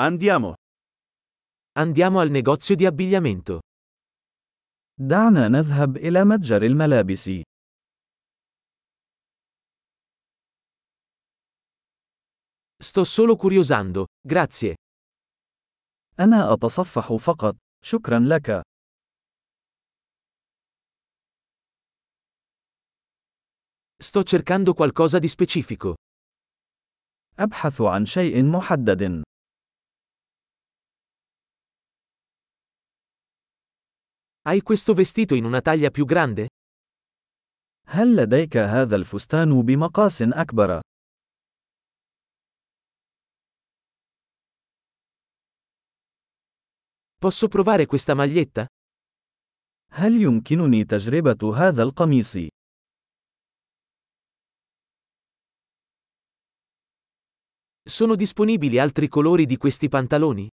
Andiamo. Andiamo al negozio di abbigliamento. دعنا نذهب إلى متجر الملابس. Sto solo curiosando, grazie. أنا أتصفح فقط. شكرا لك. Sto cercando qualcosa di specifico. أبحث عن شيء محدد. Hai questo vestito in una taglia più grande? هل لديك هذا الفستان بمقاس أكبر؟ Posso provare questa maglietta? هل يمكنني تجربة هذا القميص؟ Sono disponibili altri colori di questi pantaloni?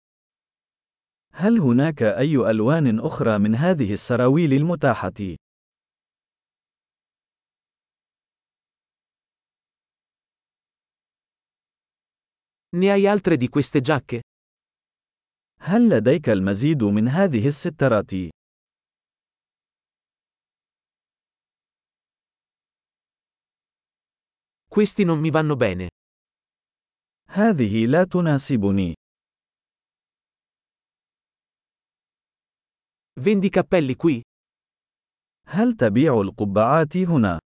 هل هناك أي ألوان أخرى من هذه السراويل المتاحة؟ Ne hai altre di queste giacche? هل لديك المزيد من هذه السترات؟ Questi non mi vanno bene. هذه لا تناسبني. Vendi cappelli qui? هل تبيع القبعات هنا؟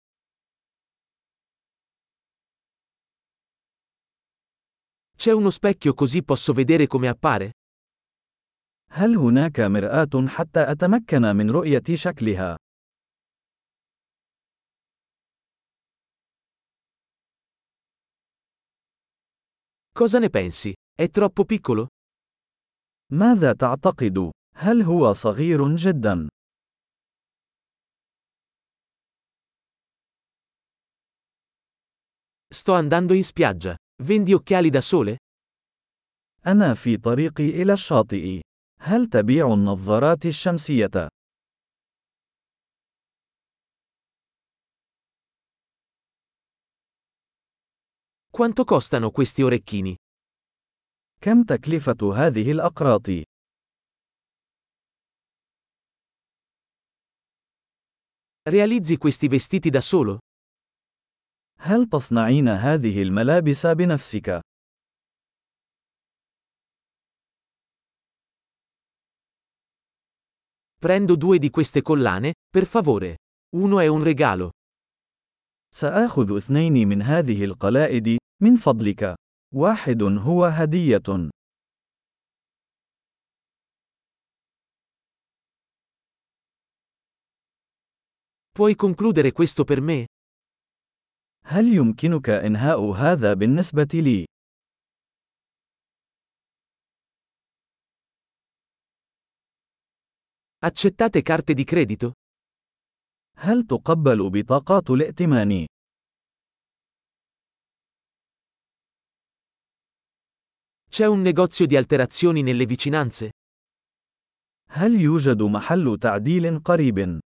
C'è uno specchio così posso vedere come appare? هل هناك مرآة حتى أتمكن من رؤية شكلها؟ Cosa ne pensi? È troppo piccolo? ماذا تعتقد؟ هل هو صغير جدا؟ Sto andando in spiaggia. Vendi occhiali da sole? أنا في طريقي إلى الشاطئ. هل تبيع النظارات الشمسية؟ Quanto costano questi orecchini? كم تكلفة هذه الأقراط؟ Realizzi questi vestiti da solo? هل تصنعين هذه الملابس بنفسك؟ Prendo due di queste collane, per favore. Uno è un regalo. سآخذ اثنين من هذه القلائد، من فضلك. واحد هو هدية. Puoi concludere questo per me? هل يمكنك إنهاء هذا بالنسبة لي؟ Accettate carte di credito? هل تقبل بطاقات الائتمان؟ C'è un negozio di alterazioni nelle vicinanze? هل يوجد محل تعديل قريب؟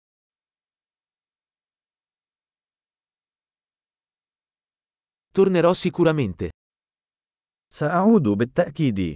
Tornerò sicuramente. سأعود بالتأكيد.